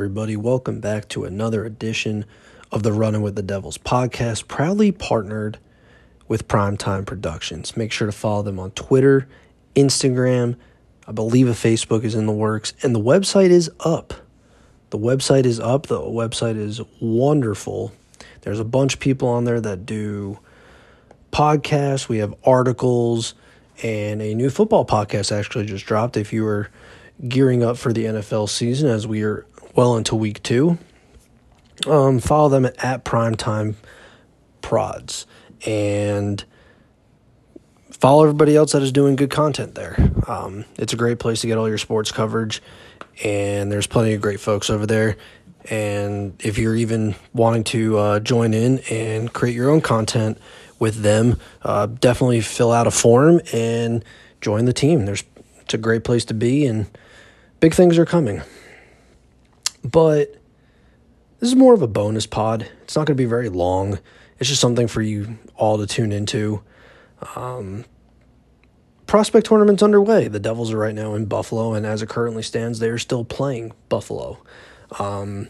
everybody, welcome back to another edition of the Running with the Devils podcast, proudly partnered with Primetime Productions. Make sure to follow them on Twitter, Instagram. I believe a Facebook is in the works, and the website is up. The website is up. The website is wonderful. There's a bunch of people on there that do podcasts. We have articles, and a new football podcast actually just dropped. If you were gearing up for the NFL season as we are well into week two. Um, follow them at Primetime Prods and follow everybody else that is doing good content there. Um, it's a great place to get all your sports coverage, and there's plenty of great folks over there. And if you're even wanting to uh, join in and create your own content with them, uh, definitely fill out a form and join the team. There's it's a great place to be, and big things are coming. But this is more of a bonus pod. It's not going to be very long. It's just something for you all to tune into. Um, prospect tournament's underway. The Devils are right now in Buffalo, and as it currently stands, they are still playing Buffalo. Um,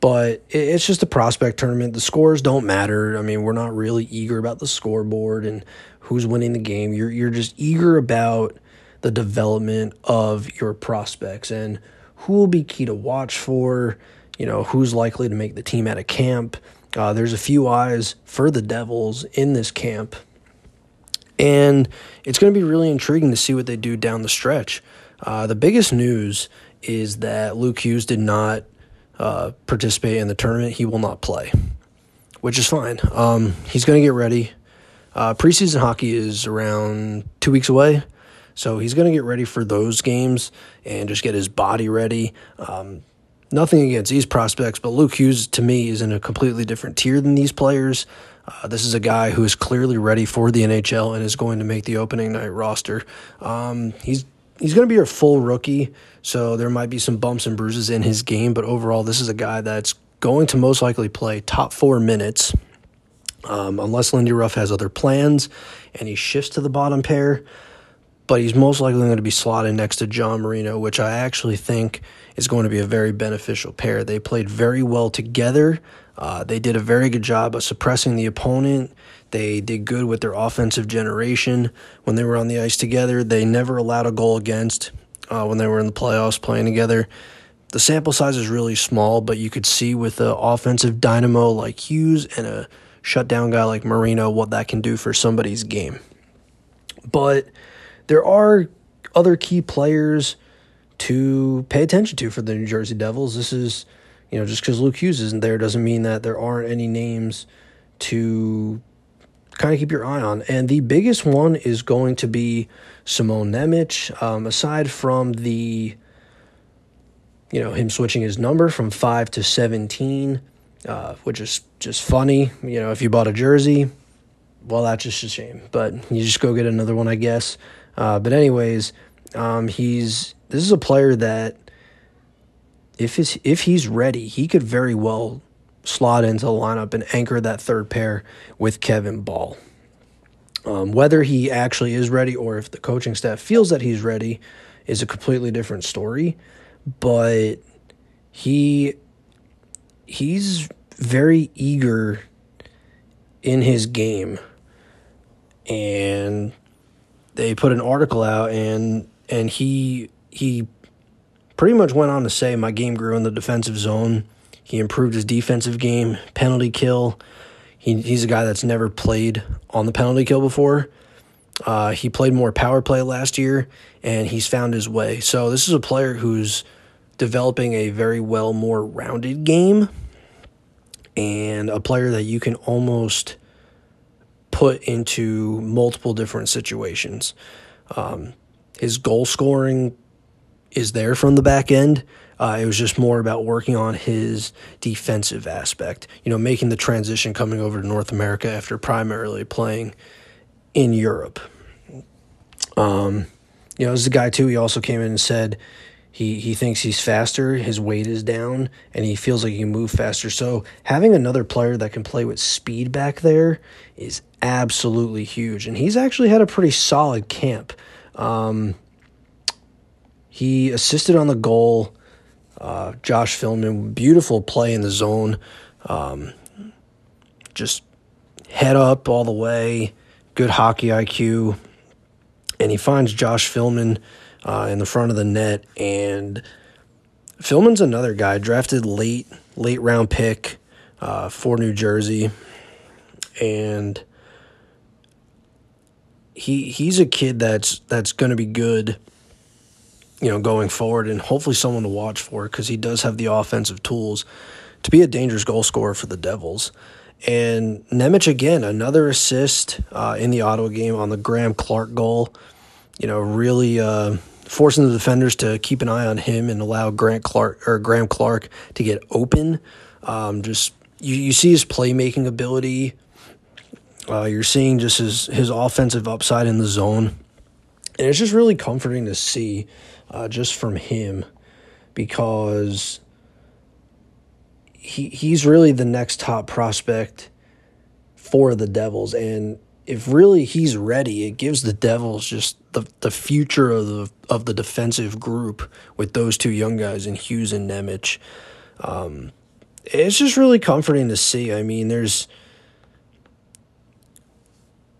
but it's just a prospect tournament. The scores don't matter. I mean, we're not really eager about the scoreboard and who's winning the game. You're you're just eager about the development of your prospects and who will be key to watch for, you know, who's likely to make the team at a camp. Uh, there's a few eyes for the Devils in this camp. And it's going to be really intriguing to see what they do down the stretch. Uh, the biggest news is that Luke Hughes did not uh, participate in the tournament. He will not play, which is fine. Um, he's going to get ready. Uh, preseason hockey is around two weeks away. So he's going to get ready for those games and just get his body ready. Um, nothing against these prospects, but Luke Hughes to me is in a completely different tier than these players. Uh, this is a guy who is clearly ready for the NHL and is going to make the opening night roster. Um, he's he's going to be a full rookie, so there might be some bumps and bruises in his game, but overall, this is a guy that's going to most likely play top four minutes. Um, unless Lindy Ruff has other plans and he shifts to the bottom pair but he's most likely going to be slotted next to John Marino, which I actually think is going to be a very beneficial pair. They played very well together. Uh, they did a very good job of suppressing the opponent. They did good with their offensive generation when they were on the ice together. They never allowed a goal against uh, when they were in the playoffs playing together. The sample size is really small, but you could see with the offensive dynamo like Hughes and a shutdown guy like Marino what that can do for somebody's game. But there are other key players to pay attention to for the New Jersey Devils. This is, you know, just because Luke Hughes isn't there doesn't mean that there aren't any names to kind of keep your eye on. And the biggest one is going to be Simon Nemec. Um, aside from the, you know, him switching his number from 5 to 17, uh, which is just funny. You know, if you bought a jersey, well, that's just a shame. But you just go get another one, I guess. Uh, but anyways, um, he's this is a player that if his, if he's ready, he could very well slot into the lineup and anchor that third pair with Kevin Bahl. Um, whether he actually is ready or if the coaching staff feels that he's ready is a completely different story. But he he's very eager in his game and they put an article out and and he he pretty much went on to say my game grew in the defensive zone. He improved his defensive game, penalty kill. He, he's a guy that's never played on the penalty kill before. Uh, he played more power play last year, and he's found his way. So this is a player who's developing a very well, more rounded game, and a player that you can almost put into multiple different situations. Um, his goal scoring is there from the back end. Uh, it was just more about working on his defensive aspect, you know, making the transition coming over to North America after primarily playing in Europe. Um, you know, as a guy too, he also came in and said he he thinks he's faster, his weight is down, and he feels like he can move faster. So having another player that can play with speed back there is absolutely huge. And he's actually had a pretty solid camp. Um, he assisted on the goal Uh, Josh Filmon, beautiful play in the zone. Um, just head up all the way, good hockey IQ. And he finds Josh Filmon uh, in the front of the net. And Filmon's another guy drafted late, late round pick uh, for New Jersey. And he he's a kid that's that's going to be good you know going forward and hopefully someone to watch for because he does have the offensive tools to be a dangerous goal scorer for the Devils. And Nemec again, another assist uh, in the Ottawa game on the Graeme Clarke goal. You know, really uh, forcing the defenders to keep an eye on him and allow Grant Clark or Graeme Clarke to get open. Um, just you, you see his playmaking ability. Uh, you're seeing just his his offensive upside in the zone, and it's just really comforting to see, uh, just from him, because he he's really the next top prospect for the Devils, and if really he's ready, it gives the Devils just the the future of the of the defensive group with those two young guys in Hughes and Nemec. Um, it's just really comforting to see. I mean, there's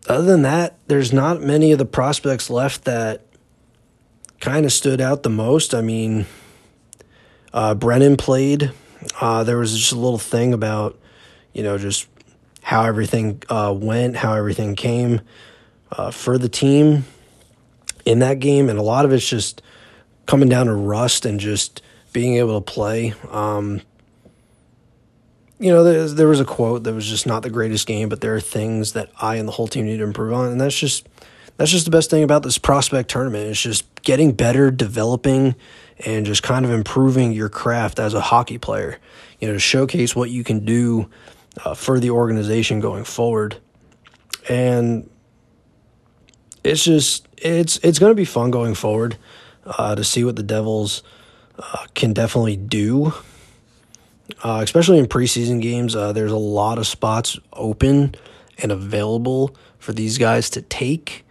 other than that, there's not many of the prospects left that kind of stood out the most. I mean, uh, Brennan played uh, there was just a little thing about, you know, just how everything uh, went, how everything came uh, for the team in that game, and a lot of it's just coming down to rust and just being able to play. Um, you know, there, there was a quote that was just not the greatest game, but there are things that I and the whole team need to improve on, and that's just that's just the best thing about this prospect tournament. It's just getting better, developing, and just kind of improving your craft as a hockey player. You know, to showcase what you can do uh, for the organization going forward. And it's just it's it's going to be fun going forward uh, to see what the Devils uh, can definitely do. Uh, especially in preseason games, uh, there's a lot of spots open and available for these guys to take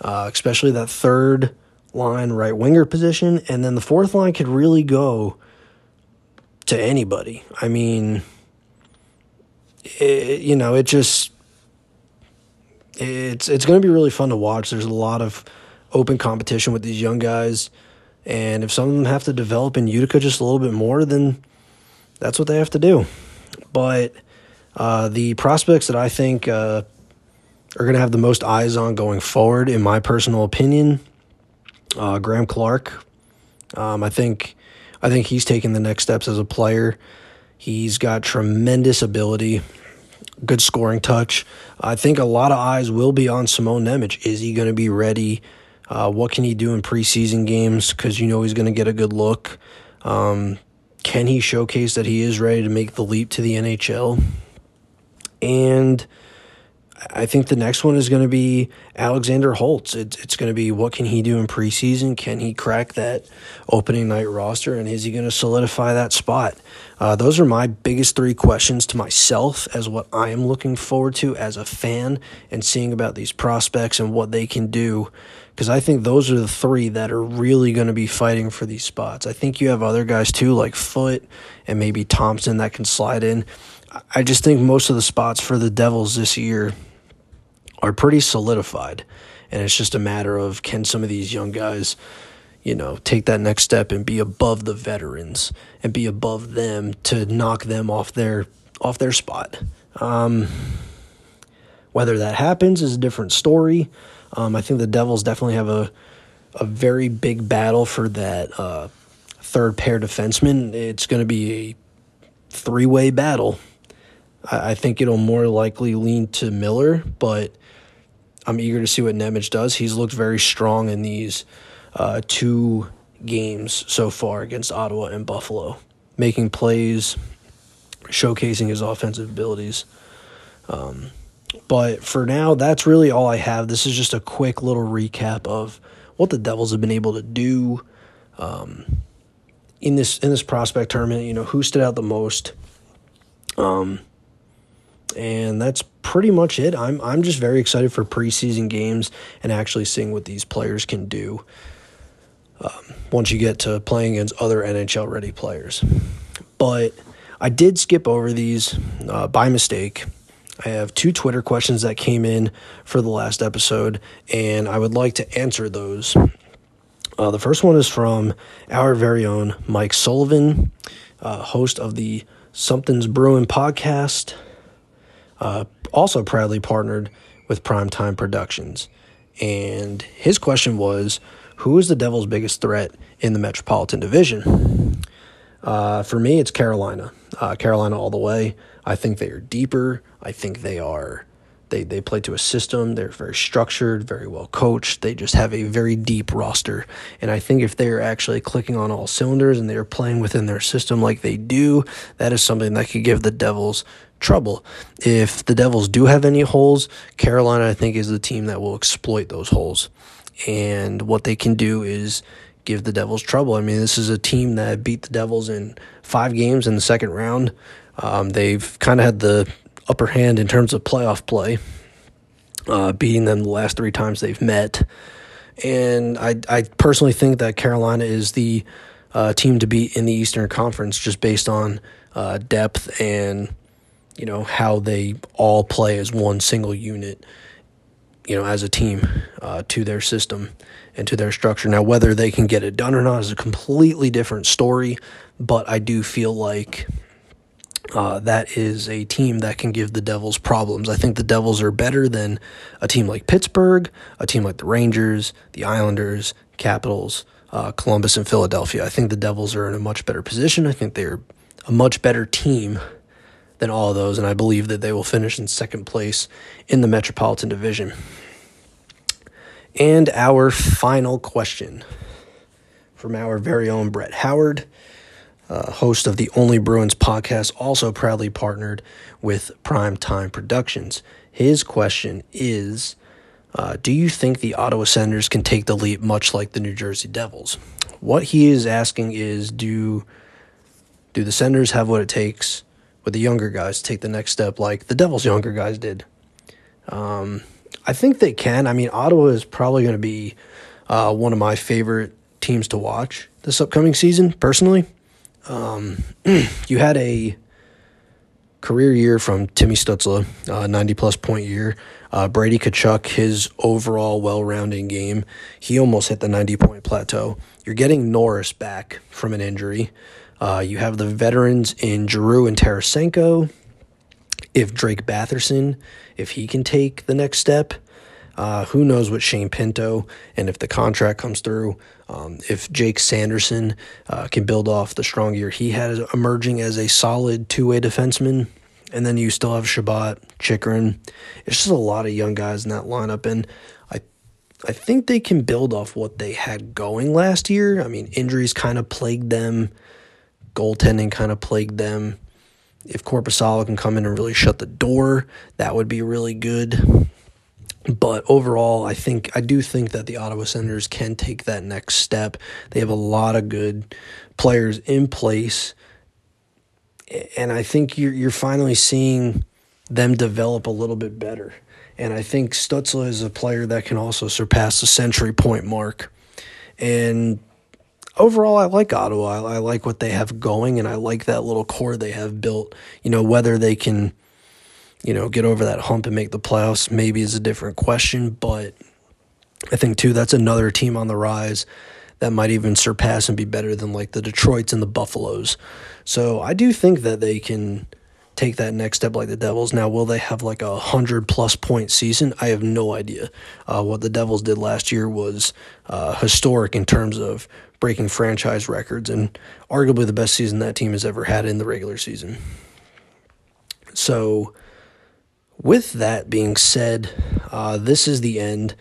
uh, especially that third line right winger position. And then the fourth line could really go to anybody. I mean, it, you know, it just it's it's going to be really fun to watch. There's a lot of open competition with these young guys, and if some of them have to develop in Utica just a little bit more, then that's what they have to do. But uh, the prospects that I think uh, are going to have the most eyes on going forward, in my personal opinion. Uh, Graeme Clarke, um, I think, I think he's taking the next steps as a player. He's got tremendous ability, good scoring touch. I think a lot of eyes will be on Simone Nemec. Is he going to be ready? Uh, what can he do in preseason games? Because you know he's going to get a good look. Um, can he showcase that he is ready to make the leap to the NHL? And I think the next one is going to be Alexander Holtz. It's, it's going to be what can he do in preseason? Can he crack that opening night roster? And is he going to solidify that spot? Uh, those are my biggest three questions to myself as what I am looking forward to as a fan and seeing about these prospects and what they can do. Because I think those are the three that are really going to be fighting for these spots. I think you have other guys too, like Foote and maybe Thompson, that can slide in. I just think most of the spots for the Devils this year are pretty solidified. And it's just a matter of can some of these young guys, you know, take that next step and be above the veterans and be above them to knock them off their off their spot. Um, whether that happens is a different story. Um, I think the Devils definitely have a a very big battle for that uh, third pair defenseman. It's going to be a three way battle. I, I think it'll more likely lean to Miller, but I'm eager to see what Nemec does. He's looked very strong in these uh, two games so far against Ottawa and Buffalo, making plays, showcasing his offensive abilities. Um, but for now, that's really all I have. This is just a quick little recap of what the Devils have been able to do um, in this in this prospect tournament. You know who stood out the most. Um, and that's pretty much it. I'm I'm just very excited for preseason games and actually seeing what these players can do. um, once you get to playing against other NHL ready players. But I did skip over these uh, by mistake. I have two Twitter questions that came in for the last episode, and I would like to answer those. Uh, the first one is from our very own Mike Sullivan, uh, host of the Something's Brewing podcast, uh, also proudly partnered with Primetime Productions. And his question was Who is the Devils' biggest threat in the Metropolitan Division? Uh, for me, it's Carolina. Uh, Carolina all the way. I think they are deeper. I think they are. They, they play to a system. They're very structured, very well coached. They just have a very deep roster. And I think if they're actually clicking on all cylinders and they're playing within their system like they do, that is something that could give the Devils trouble. If the Devils do have any holes, Carolina, I think, is the team that will exploit those holes. And what they can do is give the Devils trouble. I mean, this is a team that beat the Devils in five games in the second round. Um, they've kind of had the upper hand in terms of playoff play, uh, beating them the last three times they've met. And I, I personally think that Carolina is the uh, team to beat in the Eastern Conference just based on uh, depth and you know how they all play as one single unit you know, as a team uh, to their system and to their structure. Now, whether they can get it done or not is a completely different story, but I do feel like uh, that is a team that can give the Devils problems. I think the Devils are better than a team like Pittsburgh, a team like the Rangers, the Islanders, Capitals, uh, Columbus, and Philadelphia. I think the Devils are in a much better position. I think they're a much better team than all those, and I believe that they will finish in second place in the Metropolitan Division. And our final question from our very own Brett Howard, uh, host of the Only Bruins podcast, also proudly partnered with Prime Time Productions. His question is uh, Do you think the Ottawa Senators can take the leap much like the New Jersey Devils? What he is asking is Do, do the Senators have what it takes with the younger guys take the next step like the Devils' younger guys did? Um, I think they can. I mean, Ottawa is probably going to be uh, one of my favorite teams to watch this upcoming season, personally. Um, you had a career year from Timmy Stützle, uh, 90 plus point year. Uh, Brady Tkachuk, his overall well rounding game, he almost hit the 90 point plateau. You're getting Norris back from an injury. Uh, you have the veterans in Giroux and Tarasenko. If Drake Batherson, if he can take the next step, uh, who knows what Shane Pinto and if the contract comes through, um, if Jake Sanderson uh, can build off the strong year he had emerging as a solid two way defenseman. And then you still have Chabot, Chychrun. It's just a lot of young guys in that lineup. And I I think they can build off what they had going last year. I mean, injuries kind of plagued them goaltending kind of plagued them. If Korpisalo can come in and really shut the door, that would be really good. But overall, I think I do think that the Ottawa Senators can take that next step. They have a lot of good players in place, and I think you're you're finally seeing them develop a little bit better. And I think Stützle is a player that can also surpass the century point mark. And overall, I like Ottawa. I, I, like what they have going, and I like that little core they have built. You know, whether they can, you know, get over that hump and make the playoffs maybe is a different question. But I think too that's another team on the rise that might even surpass and be better than like the Detroits and the Buffaloes. So I do think that they can take that next step like the Devils. Now, will they have like a hundred plus point season? I have no idea. Uh, what the Devils did last year was uh, historic in terms of breaking franchise records and arguably the best season that team has ever had in the regular season. So, with that being said, uh, this is the end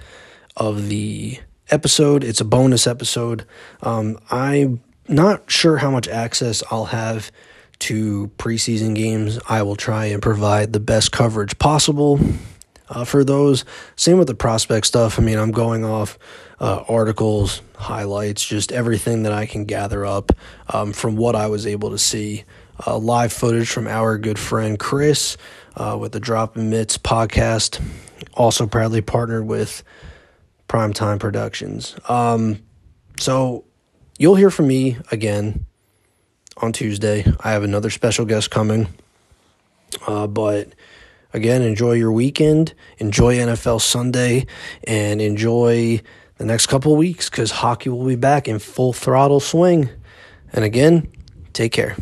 of the episode. It's a bonus episode. Um, I'm not sure how much access I'll have to preseason games. I will try and provide the best coverage possible uh, for those. Same with the prospect stuff. I mean, I'm going off uh, articles, highlights, just everything that I can gather up um, from what I was able to see. Uh, live footage from our good friend Chris uh, with the Dropping Mitts podcast, also proudly partnered with Primetime Productions. Um, so you'll hear from me again on Tuesday. I have another special guest coming. Uh, but again, enjoy your weekend, enjoy NFL Sunday, and enjoy the next couple weeks because hockey will be back in full throttle swing. And again, take care.